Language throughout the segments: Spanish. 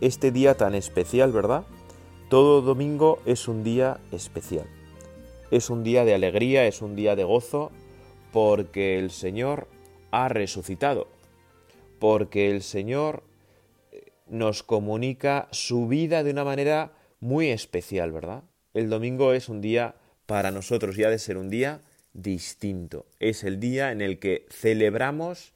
este día tan especial, ¿verdad? Todo domingo es un día especial. Es un día de alegría, es un día de gozo, porque el Señor ha resucitado, porque el Señor eh, nos comunica su vida de una manera muy especial, ¿verdad? El domingo es un día para nosotros y ha de ser un día distinto. Es el día en el que celebramos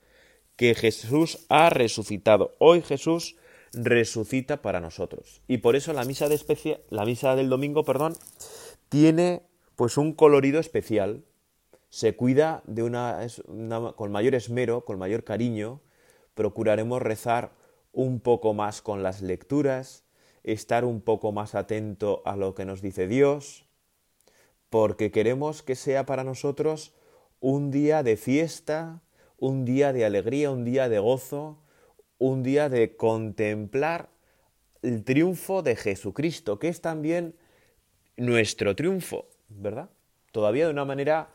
que Jesús ha resucitado. Hoy Jesús resucita para nosotros. Y por eso la misa, de especie, la misa del domingo, perdón, tiene pues un colorido especial. Se cuida de una, con mayor esmero, con mayor cariño. Procuraremos rezar un poco más con las lecturas, estar un poco más atento a lo que nos dice Dios, porque queremos que sea para nosotros un día de fiesta, un día de alegría, un día de gozo, un día de contemplar el triunfo de Jesucristo, que es también nuestro triunfo, ¿verdad? Todavía de una manera,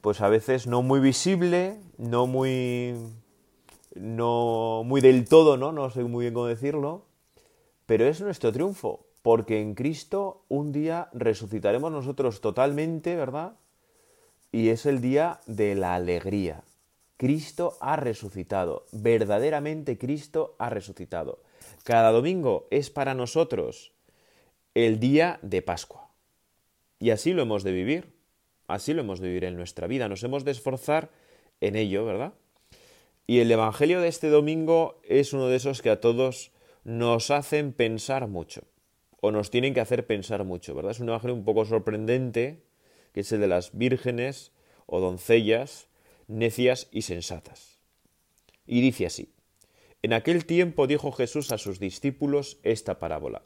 pues a veces no muy visible, no muy, no muy del todo, ¿no? No sé muy bien cómo decirlo, pero es nuestro triunfo, porque en Cristo un día resucitaremos nosotros totalmente, ¿verdad? Y es el día de la alegría. Cristo ha resucitado, verdaderamente Cristo ha resucitado. Cada domingo es para nosotros el día de Pascua. Y así lo hemos de vivir, así lo hemos de vivir en nuestra vida, nos hemos de esforzar en ello, ¿verdad? Y el Evangelio de este domingo es uno de esos que a todos nos hacen pensar mucho o nos tienen que hacer pensar mucho, ¿verdad? Es un evangelio un poco sorprendente, que es el de las vírgenes o doncellas necias y sensatas. Y dice así, En aquel tiempo dijo Jesús a sus discípulos esta parábola.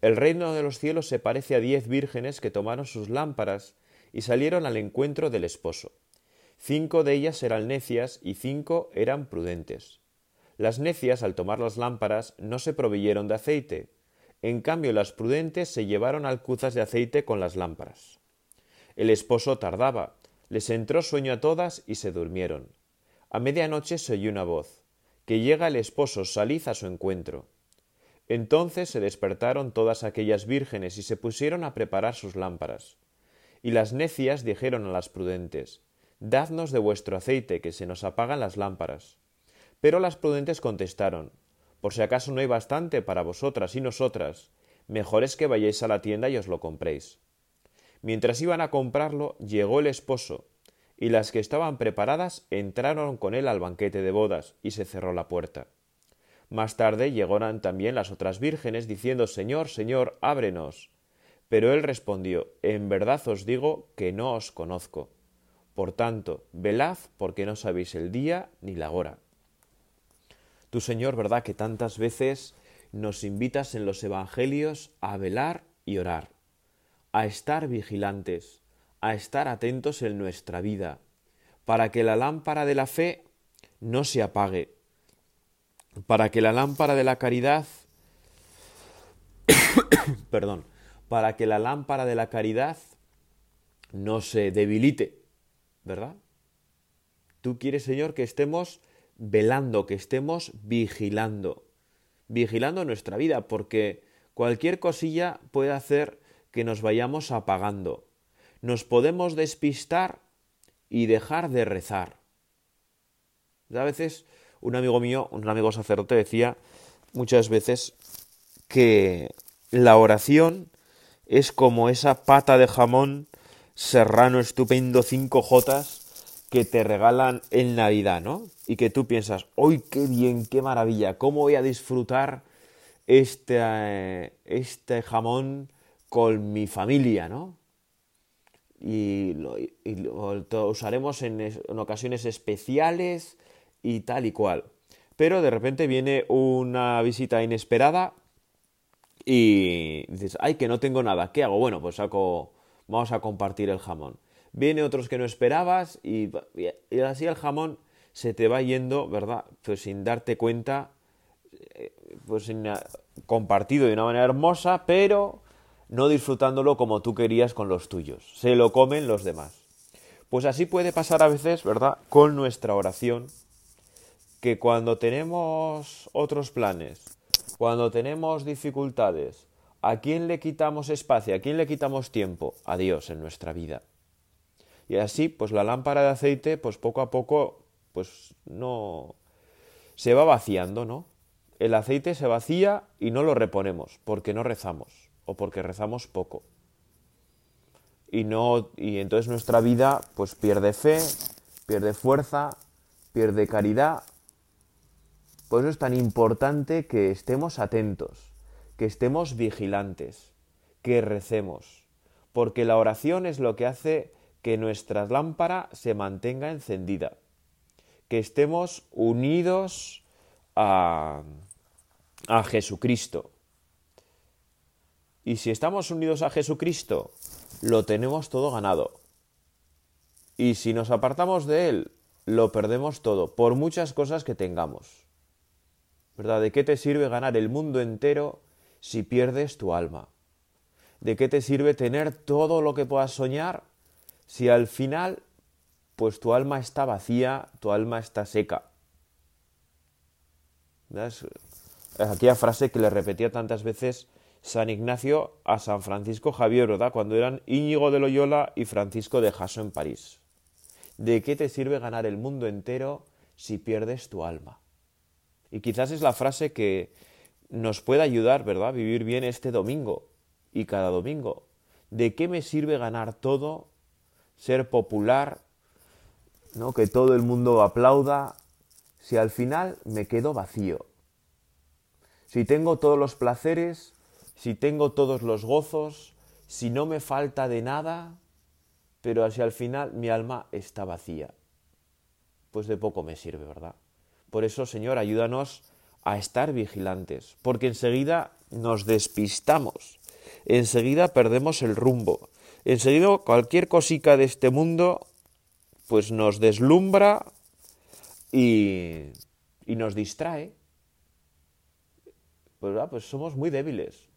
El reino de los cielos se parece a diez vírgenes que tomaron sus lámparas y salieron al encuentro del esposo. Cinco de ellas eran necias y cinco eran prudentes. Las necias, al tomar las lámparas, no se proveyeron de aceite, en cambio, las prudentes se llevaron alcuzas de aceite con las lámparas. El esposo tardaba, les entró sueño a todas y se durmieron. A medianoche se oyó una voz que llega el esposo, salid a su encuentro. Entonces se despertaron todas aquellas vírgenes y se pusieron a preparar sus lámparas. Y las necias dijeron a las prudentes Dadnos de vuestro aceite, que se nos apagan las lámparas. Pero las prudentes contestaron por si acaso no hay bastante para vosotras y nosotras, mejor es que vayáis a la tienda y os lo compréis. Mientras iban a comprarlo, llegó el esposo, y las que estaban preparadas entraron con él al banquete de bodas, y se cerró la puerta. Más tarde llegaron también las otras vírgenes, diciendo Señor, Señor, ábrenos. Pero él respondió En verdad os digo que no os conozco. Por tanto, velad porque no sabéis el día ni la hora. Tú, Señor, ¿verdad? Que tantas veces nos invitas en los Evangelios a velar y orar, a estar vigilantes, a estar atentos en nuestra vida, para que la lámpara de la fe no se apague, para que la lámpara de la caridad, perdón, para que la lámpara de la caridad no se debilite, ¿verdad? Tú quieres, Señor, que estemos velando, que estemos vigilando, vigilando nuestra vida, porque cualquier cosilla puede hacer que nos vayamos apagando. Nos podemos despistar y dejar de rezar. A veces un amigo mío, un amigo sacerdote, decía muchas veces que la oración es como esa pata de jamón serrano estupendo cinco jotas que te regalan en Navidad, ¿no? Y que tú piensas, ¡ay, qué bien, qué maravilla! ¿Cómo voy a disfrutar este, este jamón con mi familia, ¿no? Y lo, usaremos en, ocasiones especiales y tal y cual. Pero de repente viene una visita inesperada y dices, ay, que no tengo nada, ¿qué hago? Bueno, pues saco, vamos a compartir el jamón. Viene otros que no esperabas y, y así el jamón se te va yendo, ¿verdad? Pues sin darte cuenta, eh, pues sin, compartido de una manera hermosa, pero no disfrutándolo como tú querías con los tuyos. Se lo comen los demás. Pues así puede pasar a veces, ¿verdad? Con nuestra oración, que cuando tenemos otros planes, cuando tenemos dificultades, ¿a quién le quitamos espacio? ¿A quién le quitamos tiempo? A Dios en nuestra vida. Y así, pues la lámpara de aceite, pues poco a poco, pues no se va vaciando, ¿no? El aceite se vacía y no lo reponemos porque no rezamos o porque rezamos poco. Y no y entonces nuestra vida pues pierde fe, pierde fuerza, pierde caridad por eso es tan importante que estemos atentos, que estemos vigilantes, que recemos, porque la oración es lo que hace que nuestra lámpara se mantenga encendida, que estemos unidos a, a Jesucristo. Y si estamos unidos a Jesucristo, lo tenemos todo ganado. Y si nos apartamos de Él, lo perdemos todo, por muchas cosas que tengamos. ¿verdad? ¿De qué te sirve ganar el mundo entero si pierdes tu alma? ¿De qué te sirve tener todo lo que puedas soñar si al final pues tu alma está vacía, tu alma está seca? Es aquella frase que le repetía tantas veces San Ignacio a San Francisco Javier, ¿verdad? Cuando eran Íñigo de Loyola y Francisco de Jaso en París. ¿De qué te sirve ganar el mundo entero si pierdes tu alma? Y quizás es la frase que nos puede ayudar, ¿verdad?, a vivir bien este domingo y cada domingo. ¿De qué me sirve ganar todo, ser popular, ¿no? que todo el mundo aplauda, si al final me quedo vacío? Si tengo todos los placeres, si tengo todos los gozos, si no me falta de nada, pero si al final mi alma está vacía, pues de poco me sirve, ¿verdad? Por eso, Señor, ayúdanos a estar vigilantes, porque enseguida nos despistamos, enseguida perdemos el rumbo, enseguida cualquier cosica de este mundo pues nos deslumbra y, y nos distrae. Pues, pues somos muy débiles,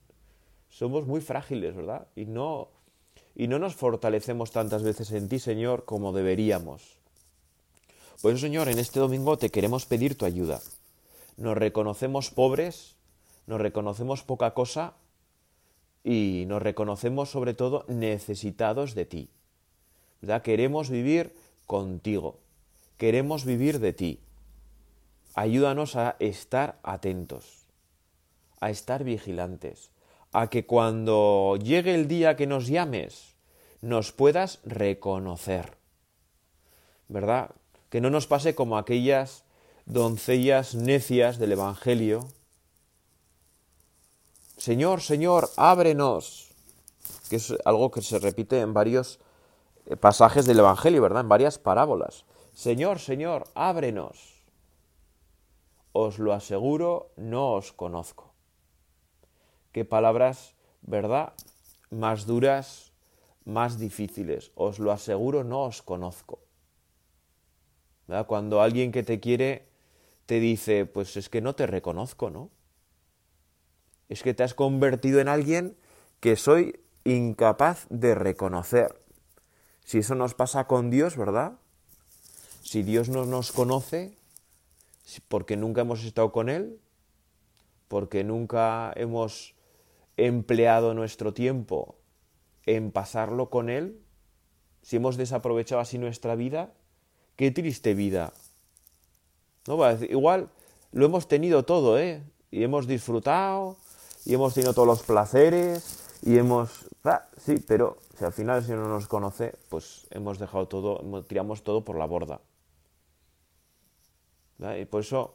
somos muy frágiles, ¿verdad? Y no, y no nos fortalecemos tantas veces en ti, Señor, como deberíamos. Por eso, Señor, en este domingo te queremos pedir tu ayuda. Nos reconocemos pobres, nos reconocemos poca cosa y nos reconocemos sobre todo necesitados de ti. ¿Verdad? Queremos vivir contigo, queremos vivir de ti. Ayúdanos a estar atentos, a estar vigilantes, a que cuando llegue el día que nos llames, nos puedas reconocer. ¿Verdad? que no nos pase como aquellas doncellas necias del Evangelio. Señor, Señor, ábrenos, que es algo que se repite en varios eh, pasajes del Evangelio, ¿verdad? En varias parábolas. Señor, Señor, ábrenos. Os lo aseguro, no os conozco. Qué palabras, ¿verdad? Más duras, más difíciles. Os lo aseguro, no os conozco. Cuando alguien que te quiere te dice, pues es que no te reconozco, ¿no? Es que te has convertido en alguien que soy incapaz de reconocer. Si eso nos pasa con Dios, ¿verdad? Si Dios no nos conoce, porque nunca hemos estado con Él, porque nunca hemos empleado nuestro tiempo en pasarlo con Él, si hemos desaprovechado así nuestra vida, Qué triste vida. ¿No? Igual lo hemos tenido todo, ¿eh? Y hemos disfrutado, y hemos tenido todos los placeres, y hemos... Ah, sí, pero si al final si no nos conoce, pues hemos dejado todo, tiramos todo por la borda. Y por eso,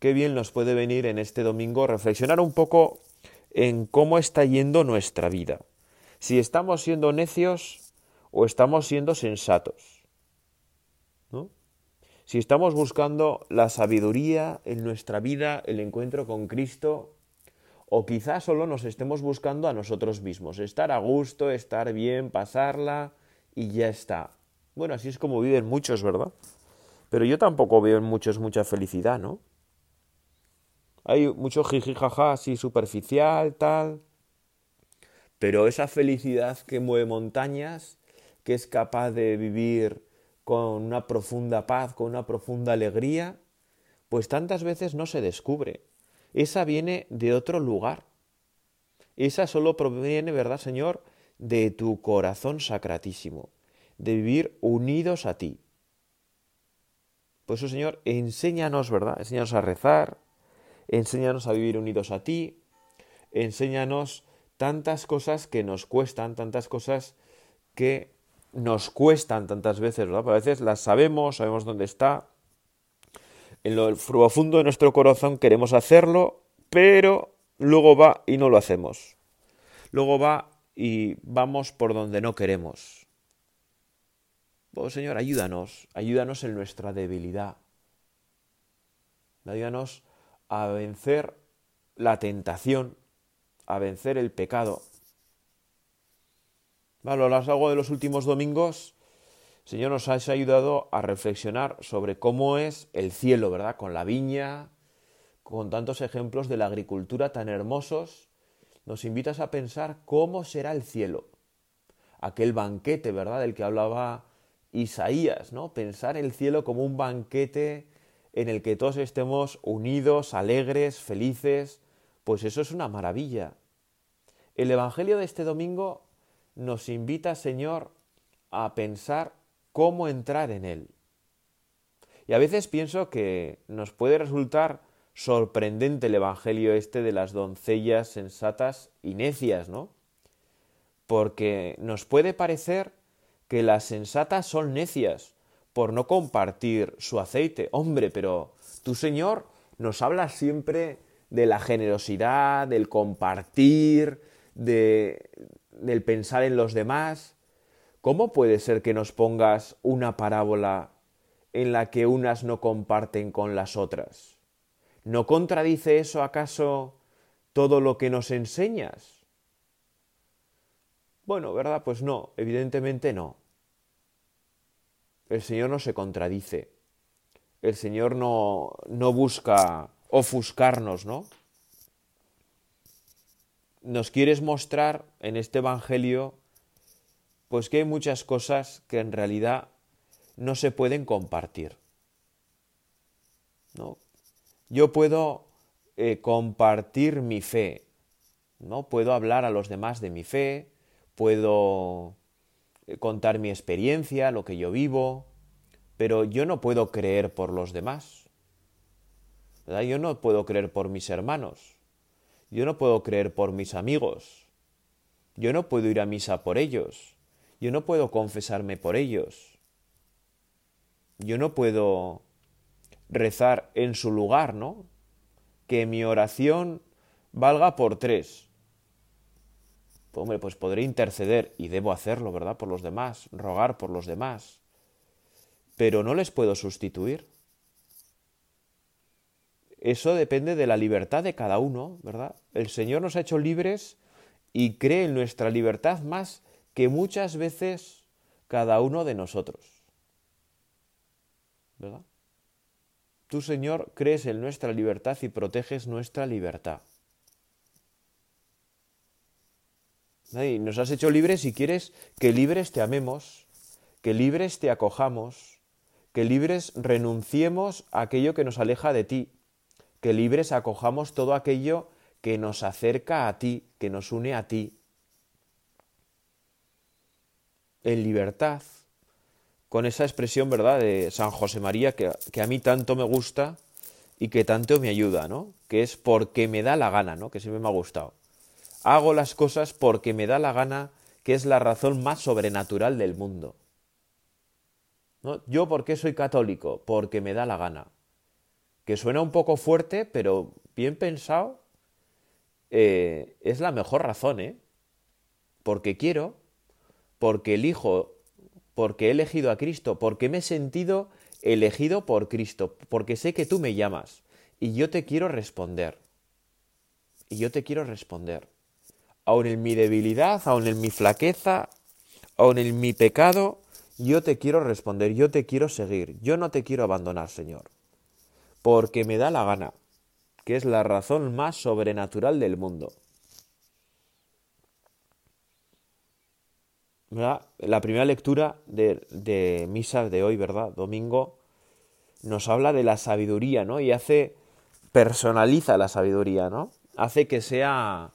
qué bien nos puede venir en este domingo reflexionar un poco en cómo está yendo nuestra vida. Si estamos siendo necios o estamos siendo sensatos si estamos buscando la sabiduría en nuestra vida, el encuentro con Cristo, o quizás solo nos estemos buscando a nosotros mismos, estar a gusto, estar bien, pasarla y ya está. Bueno, así es como viven muchos, ¿verdad? Pero yo tampoco veo en muchos mucha felicidad, ¿no? Hay mucho jijijaja así superficial, tal. Pero esa felicidad que mueve montañas, que es capaz de vivir con una profunda paz, con una profunda alegría, pues tantas veces no se descubre. Esa viene de otro lugar. Esa solo proviene, ¿verdad, Señor?, de tu corazón sacratísimo, de vivir unidos a ti. Por eso, Señor, enséñanos, ¿verdad? Enséñanos a rezar, enséñanos a vivir unidos a ti, enséñanos tantas cosas que nos cuestan, tantas cosas que nos cuestan tantas veces, ¿verdad? a veces las sabemos, sabemos dónde está. En lo profundo de nuestro corazón queremos hacerlo, pero luego va y no lo hacemos. Luego va y vamos por donde no queremos. Oh Señor, ayúdanos, ayúdanos en nuestra debilidad. Ayúdanos a vencer la tentación, a vencer el pecado, a lo largo de los últimos domingos, Señor, nos has ayudado a reflexionar sobre cómo es el cielo, ¿verdad? Con la viña, con tantos ejemplos de la agricultura tan hermosos, nos invitas a pensar cómo será el cielo. Aquel banquete, ¿verdad? Del que hablaba Isaías, ¿no? Pensar el cielo como un banquete en el que todos estemos unidos, alegres, felices, pues eso es una maravilla. El Evangelio de este domingo nos invita, Señor, a pensar cómo entrar en Él. Y a veces pienso que nos puede resultar sorprendente el Evangelio este de las doncellas sensatas y necias, ¿no? Porque nos puede parecer que las sensatas son necias por no compartir su aceite. Hombre, pero tú, Señor, nos hablas siempre de la generosidad, del compartir, de, del pensar en los demás, ¿cómo puede ser que nos pongas una parábola en la que unas no comparten con las otras? ¿No contradice eso acaso todo lo que nos enseñas? Bueno, ¿verdad? Pues no, evidentemente no. El Señor no se contradice. El Señor no, no busca ofuscarnos, ¿no? nos quieres mostrar en este Evangelio pues que hay muchas cosas que en realidad no se pueden compartir. ¿no? Yo puedo eh, compartir mi fe, ¿no? Puedo hablar a los demás de mi fe, puedo contar mi experiencia, lo que yo vivo, pero yo no puedo creer por los demás. Yo no puedo creer por mis hermanos. Yo no puedo creer por mis amigos. Yo no puedo ir a misa por ellos. Yo no puedo confesarme por ellos. Yo no puedo rezar en su lugar, ¿no? Que mi oración valga por tres. Hombre, pues podré interceder y debo hacerlo, ¿verdad? Por los demás, rogar por los demás. Pero no les puedo sustituir. Eso depende de la libertad de cada uno, ¿verdad? El Señor nos ha hecho libres y cree en nuestra libertad más que muchas veces cada uno de nosotros. ¿Verdad? Tú, Señor, crees en nuestra libertad y proteges nuestra libertad. Y nos has hecho libres y quieres que libres te amemos, que libres te acojamos, que libres renunciemos a aquello que nos aleja de ti, que libres acojamos todo aquello que nos acerca a ti, que nos une a ti. En libertad, con esa expresión, ¿verdad?, de San José María, que, que, a mí tanto me gusta y que tanto me ayuda, ¿no? Que es porque me da la gana, ¿no? Que siempre me ha gustado. Hago las cosas porque me da la gana, que es la razón más sobrenatural del mundo. ¿No? Yo, ¿por qué soy católico? Porque me da la gana que suena un poco fuerte, pero bien pensado, eh, es la mejor razón, ¿eh? Porque quiero, porque elijo, porque he elegido a Cristo, porque me he sentido elegido por Cristo, porque sé que tú me llamas y yo te quiero responder. y yo te quiero responder. Aun en mi debilidad, aun en mi flaqueza, aun en mi pecado, yo te quiero responder, yo te quiero seguir, yo no te quiero abandonar, Señor, porque me da la gana, que es la razón más sobrenatural del mundo. La primera lectura de, de misa de hoy, ¿verdad? Domingo, nos habla de la sabiduría, ¿no? Y hace, personaliza la sabiduría, ¿no? Hace que sea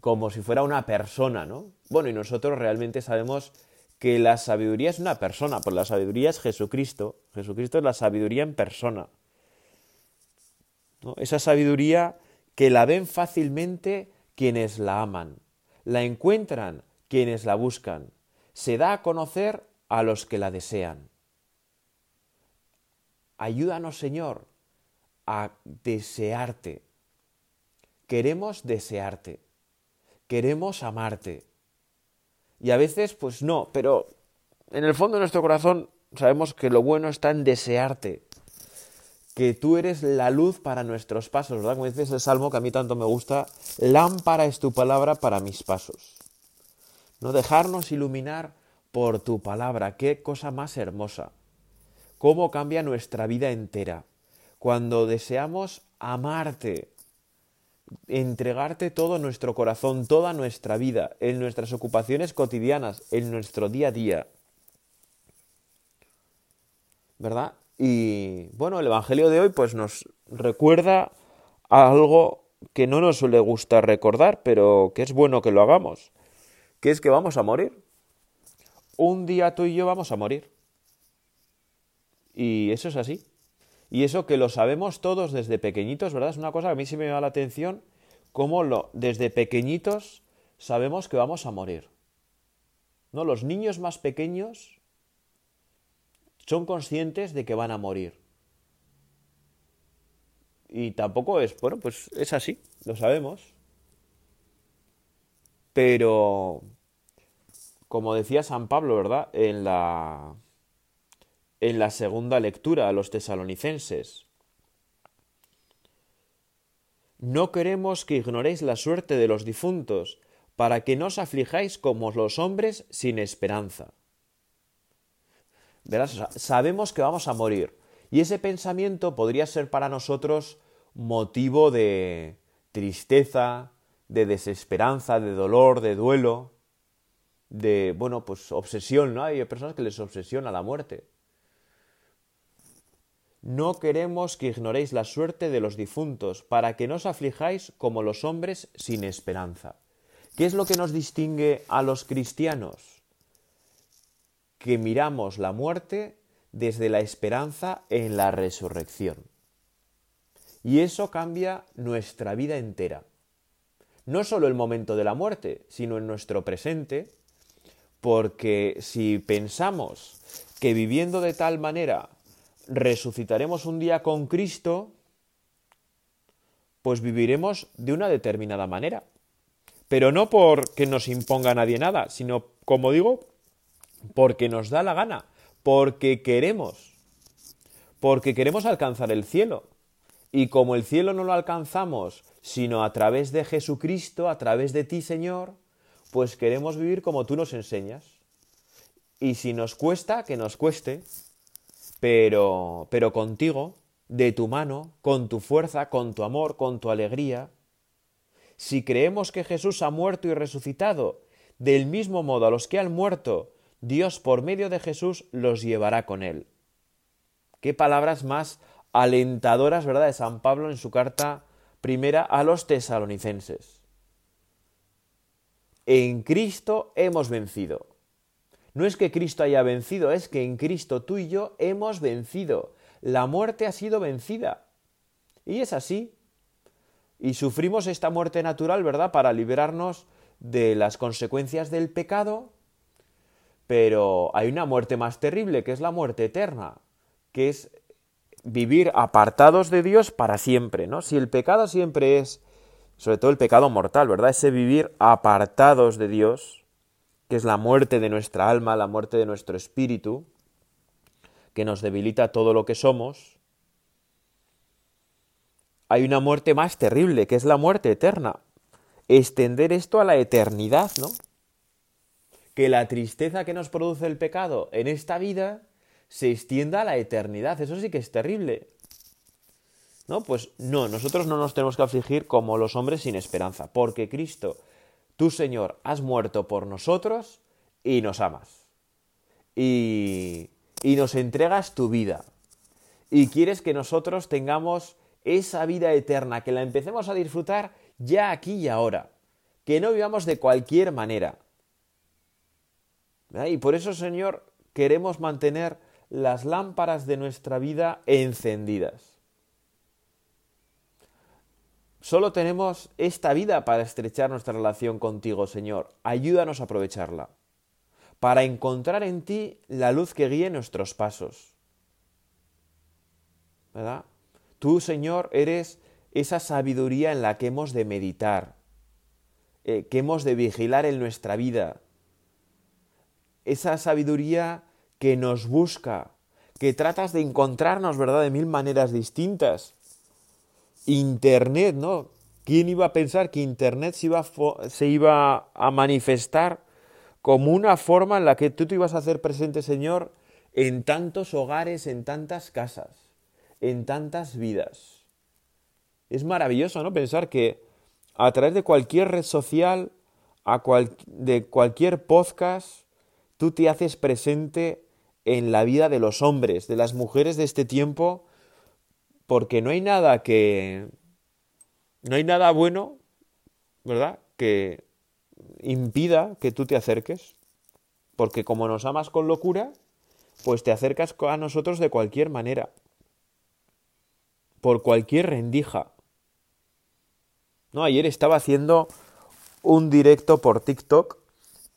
como si fuera una persona, ¿no? Bueno, y nosotros realmente sabemos que la sabiduría es una persona, pues la sabiduría es Jesucristo. Jesucristo es la sabiduría en persona. Esa sabiduría que la ven fácilmente quienes la aman, la encuentran quienes la buscan, se da a conocer a los que la desean. Ayúdanos, Señor, a desearte. Queremos desearte. Queremos amarte. Y a veces, pues no, pero en el fondo de nuestro corazón sabemos que lo bueno está en desearte. Que tú eres la luz para nuestros pasos, ¿verdad? Como dice ese salmo que a mí tanto me gusta, lámpara es tu palabra para mis pasos. No dejarnos iluminar por tu palabra, qué cosa más hermosa cómo cambia nuestra vida entera. Cuando deseamos amarte, entregarte todo nuestro corazón, toda nuestra vida, en nuestras ocupaciones cotidianas, en nuestro día a día. ¿Verdad? Y bueno, el Evangelio de hoy pues nos recuerda algo que no nos suele gustar recordar, pero que es bueno que lo hagamos, que es que vamos a morir. Un día tú y yo vamos a morir. Y eso es así. Y eso que lo sabemos todos desde pequeñitos, ¿verdad? Es una cosa que a mí sí me llama la atención, cómo lo, desde pequeñitos sabemos que vamos a morir. ¿No? Los niños más pequeños son conscientes de que van a morir. Y tampoco es, bueno, pues es así, lo sabemos. Pero, como decía San Pablo, ¿verdad? En la en la segunda lectura a los tesalonicenses. No queremos que ignoréis la suerte de los difuntos, para que no os aflijáis como los hombres sin esperanza. ¿Verdad? sabemos que vamos a morir, y ese pensamiento podría ser para nosotros motivo de tristeza, de desesperanza, de dolor, de duelo, de, bueno, pues obsesión, ¿no? Hay personas que les obsesiona la muerte. No queremos que ignoréis la suerte de los difuntos, para que no os aflijáis como los hombres sin esperanza. ¿Qué es lo que nos distingue a los cristianos? Que miramos la muerte desde la esperanza en la resurrección. Y eso cambia nuestra vida entera. No solo el momento de la muerte, sino en nuestro presente, porque si pensamos que viviendo de tal manera resucitaremos un día con Cristo, pues viviremos de una determinada manera. Pero no porque nos imponga nadie nada, sino, como digo, porque nos da la gana, porque queremos, porque queremos alcanzar el cielo. Y como el cielo no lo alcanzamos, sino a través de Jesucristo, a través de ti, Señor, pues queremos vivir como tú nos enseñas. Y si nos cuesta, que nos cueste, pero, pero contigo, de tu mano, con tu fuerza, con tu amor, con tu alegría. Si creemos que Jesús ha muerto y resucitado, del mismo modo a los que han muerto, Dios por medio de Jesús los llevará con él. Qué palabras más alentadoras, ¿verdad?, de San Pablo en su carta primera a los tesalonicenses. En Cristo hemos vencido. No es que Cristo haya vencido, es que en Cristo tú y yo hemos vencido. La muerte ha sido vencida. Y es así. Y sufrimos esta muerte natural, ¿verdad?, para liberarnos de las consecuencias del pecado. Pero hay una muerte más terrible, que es la muerte eterna, que es vivir apartados de Dios para siempre, ¿no? Si el pecado siempre es, sobre todo el pecado mortal, ¿verdad? Ese vivir apartados de Dios, que es la muerte de nuestra alma, la muerte de nuestro espíritu, que nos debilita todo lo que somos, hay una muerte más terrible, que es la muerte eterna. Extender esto a la eternidad, ¿no? Que la tristeza que nos produce el pecado en esta vida se extienda a la eternidad. Eso sí que es terrible. ¿No? Pues no, nosotros no nos tenemos que afligir como los hombres sin esperanza, porque Cristo, tu Señor, has muerto por nosotros y nos amas. Y, y nos entregas tu vida. Y quieres que nosotros tengamos esa vida eterna, que la empecemos a disfrutar ya aquí y ahora. Que no vivamos de cualquier manera. Y por eso, Señor, queremos mantener las lámparas de nuestra vida encendidas. Solo tenemos esta vida para estrechar nuestra relación contigo, Señor. Ayúdanos a aprovecharla, para encontrar en ti la luz que guíe nuestros pasos. ¿Verdad? Tú, Señor, eres esa sabiduría en la que hemos de meditar, eh, que hemos de vigilar en nuestra vida. Esa sabiduría que nos busca, que tratas de encontrarnos, ¿verdad?, de mil maneras distintas. Internet, ¿no? ¿Quién iba a pensar que Internet se iba, a, se iba a manifestar como una forma en la que tú te ibas a hacer presente, Señor, en tantos hogares, en tantas casas, en tantas vidas? Es maravilloso, ¿no? Pensar que a través de cualquier red social, a de cualquier podcast, tú te haces presente en la vida de los hombres, de las mujeres de este tiempo, porque no hay nada que... No hay nada bueno, ¿verdad? Que impida que tú te acerques, porque como nos amas con locura, pues te acercas a nosotros de cualquier manera, por cualquier rendija. No, ayer estaba haciendo un directo por TikTok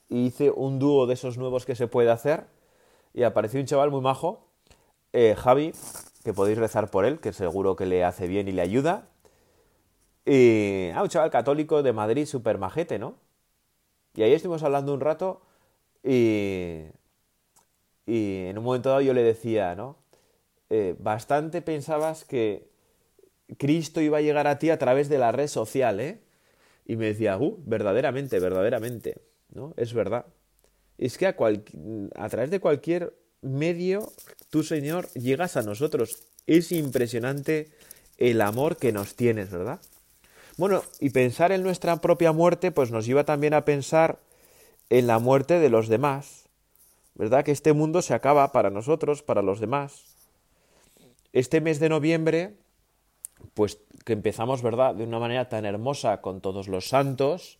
y hice un dúo de esos nuevos que se puede hacer y apareció un chaval muy majo, eh, Javi, que podéis rezar por él, que seguro que le hace bien y le ayuda. Y, ah, un chaval católico de Madrid, súper majete, ¿no? Y ahí estuvimos hablando un rato y, y en un momento dado yo le decía, ¿no? Eh, bastante pensabas que Cristo iba a llegar a ti a través de la red social, ¿eh? Y me decía, uh, verdaderamente, verdaderamente, ¿no? Es verdad es que a, a través de cualquier medio, tú Señor, llegas a nosotros. Es impresionante el amor que nos tienes, ¿verdad? Bueno, y pensar en nuestra propia muerte, pues nos lleva también a pensar en la muerte de los demás, ¿verdad? Que este mundo se acaba para nosotros, para los demás. Este mes de noviembre, pues que empezamos, ¿verdad?, de una manera tan hermosa con todos los santos,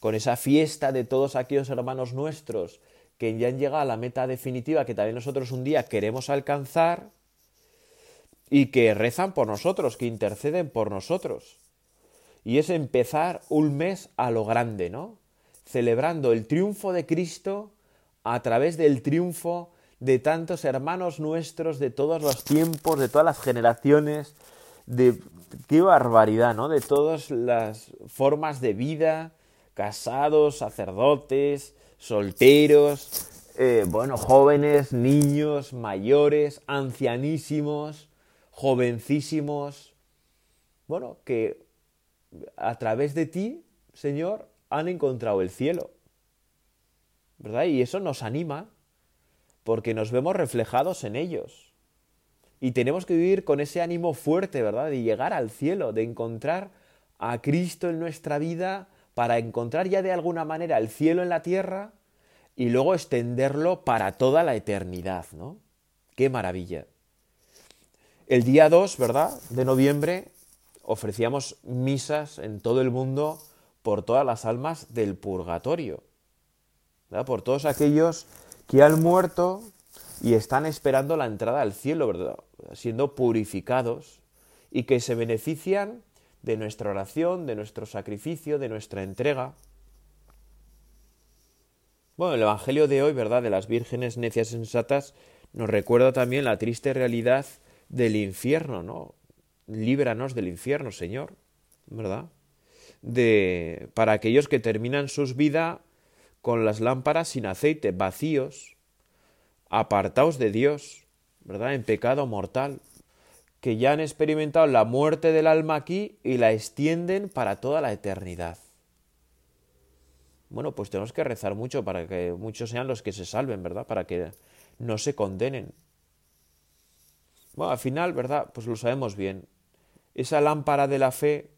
con esa fiesta de todos aquellos hermanos nuestros que ya han llegado a la meta definitiva que también nosotros un día queremos alcanzar y que rezan por nosotros, que interceden por nosotros. Y es empezar un mes a lo grande, ¿no? Celebrando el triunfo de Cristo a través del triunfo de tantos hermanos nuestros de todos los tiempos, de todas las generaciones, de qué barbaridad, ¿no? De todas las formas de vida, casados, sacerdotes, solteros, eh, bueno, jóvenes, niños, mayores, ancianísimos, jovencísimos, bueno, que a través de ti, Señor, han encontrado el cielo. ¿Verdad? Y eso nos anima porque nos vemos reflejados en ellos. Y tenemos que vivir con ese ánimo fuerte, ¿verdad? De llegar al cielo, de encontrar a Cristo en nuestra vida para encontrar ya de alguna manera el cielo en la tierra y luego extenderlo para toda la eternidad, ¿no? Qué maravilla. El día 2, ¿verdad? De noviembre ofrecíamos misas en todo el mundo por todas las almas del purgatorio. Por todos aquellos que han muerto y están esperando la entrada al cielo, ¿verdad? Siendo purificados y que se benefician de nuestra oración, de nuestro sacrificio, de nuestra entrega. Bueno, el Evangelio de hoy, ¿verdad? De las vírgenes necias sensatas, nos recuerda también la triste realidad del infierno, ¿no? Líbranos del infierno, Señor, ¿verdad? De, para aquellos que terminan sus vidas con las lámparas sin aceite, vacíos, apartados de Dios, ¿verdad? En pecado mortal, que ya han experimentado la muerte del alma aquí y la extienden para toda la eternidad. Bueno, pues tenemos que rezar mucho para que muchos sean los que se salven, ¿verdad? Para que no se condenen. Bueno, al final, ¿verdad? Pues lo sabemos bien. Esa lámpara de la fe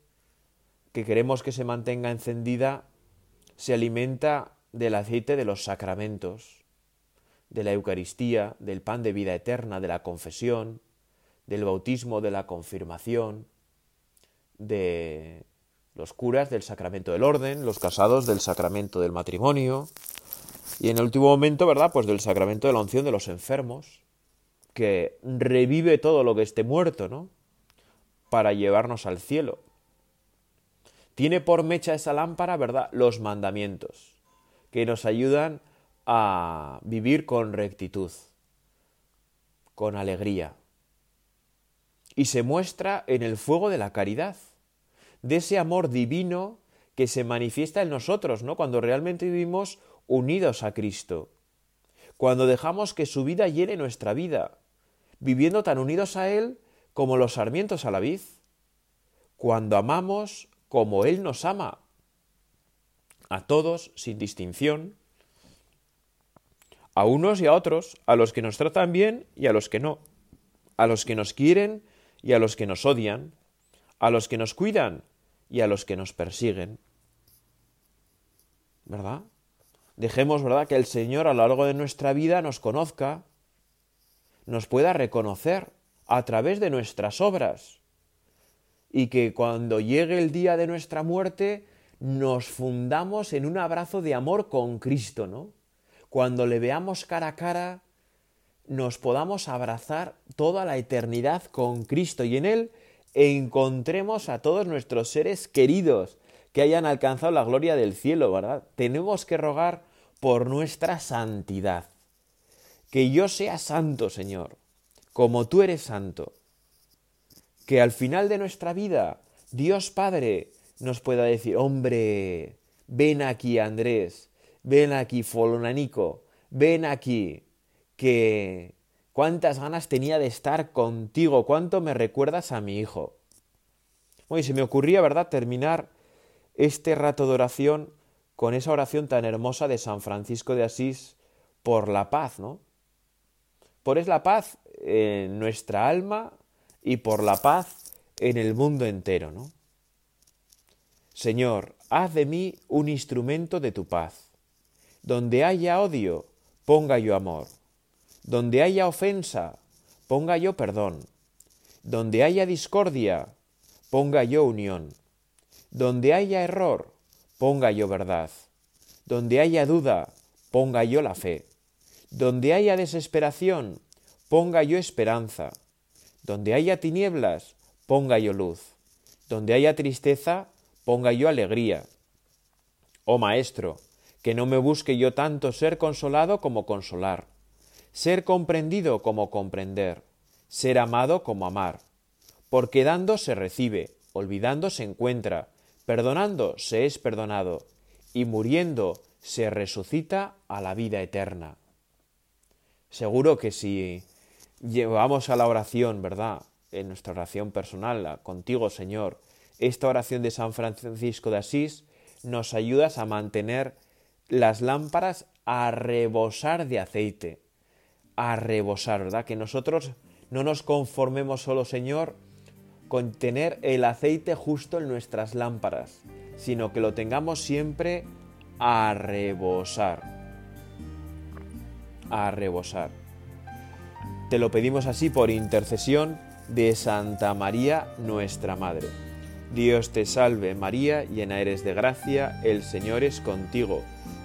que queremos que se mantenga encendida se alimenta del aceite de los sacramentos, de la Eucaristía, del pan de vida eterna, de la confesión, del bautismo, de la confirmación, de los curas del sacramento del orden, los casados del sacramento del matrimonio, y en el último momento, ¿verdad? Pues del sacramento de la unción de los enfermos, que revive todo lo que esté muerto, ¿no? Para llevarnos al cielo. Tiene por mecha esa lámpara, ¿verdad? Los mandamientos, que nos ayudan a vivir con rectitud, con alegría, y se muestra en el fuego de la caridad, de ese amor divino que se manifiesta en nosotros, ¿no? Cuando realmente vivimos unidos a Cristo, cuando dejamos que su vida llene nuestra vida, viviendo tan unidos a Él como los sarmientos a la vid, cuando amamos como Él nos ama, a todos sin distinción, a unos y a otros, a los que nos tratan bien y a los que no, a los que nos quieren y a los que nos odian, a los que nos cuidan y a los que nos persiguen. ¿Verdad? Dejemos, ¿verdad?, que el Señor a lo largo de nuestra vida nos conozca, nos pueda reconocer a través de nuestras obras y que cuando llegue el día de nuestra muerte nos fundamos en un abrazo de amor con Cristo, ¿no? Cuando le veamos cara a cara, nos podamos abrazar toda la eternidad con Cristo y en Él encontremos a todos nuestros seres queridos que hayan alcanzado la gloria del cielo, ¿verdad? Tenemos que rogar por nuestra santidad. Que yo sea santo, Señor, como tú eres santo. Que al final de nuestra vida, Dios Padre nos pueda decir, hombre, ven aquí, Andrés, ven aquí, Folonanico, ven aquí, que cuántas ganas tenía de estar contigo, cuánto me recuerdas a mi hijo. Y se me ocurría, ¿verdad?, terminar este rato de oración con esa oración tan hermosa de San Francisco de Asís por la paz, ¿no? Por es la paz en nuestra alma y por la paz en el mundo entero, ¿no? Señor, haz de mí un instrumento de tu paz. Donde haya odio, ponga yo amor. Donde haya ofensa, ponga yo perdón. Donde haya discordia, ponga yo unión. Donde haya error, ponga yo verdad. Donde haya duda, ponga yo la fe. Donde haya desesperación, ponga yo esperanza. Donde haya tinieblas, ponga yo luz. Donde haya tristeza, ponga yo alegría. Oh Maestro, que no me busque yo tanto ser consolado como consolar ser comprendido como comprender, ser amado como amar. Porque dando se recibe, olvidando se encuentra, perdonando se es perdonado, y muriendo se resucita a la vida eterna. Seguro que si llevamos a la oración, ¿verdad? En nuestra oración personal, contigo, Señor, esta oración de San Francisco de Asís, nos ayudas a mantener las lámparas a rebosar de aceite, a rebosar, ¿verdad? Que nosotros no nos conformemos solo, Señor, con tener el aceite justo en nuestras lámparas, sino que lo tengamos siempre a rebosar. A rebosar. Te lo pedimos así por intercesión de Santa María, nuestra Madre. Dios te salve María, llena eres de gracia, el Señor es contigo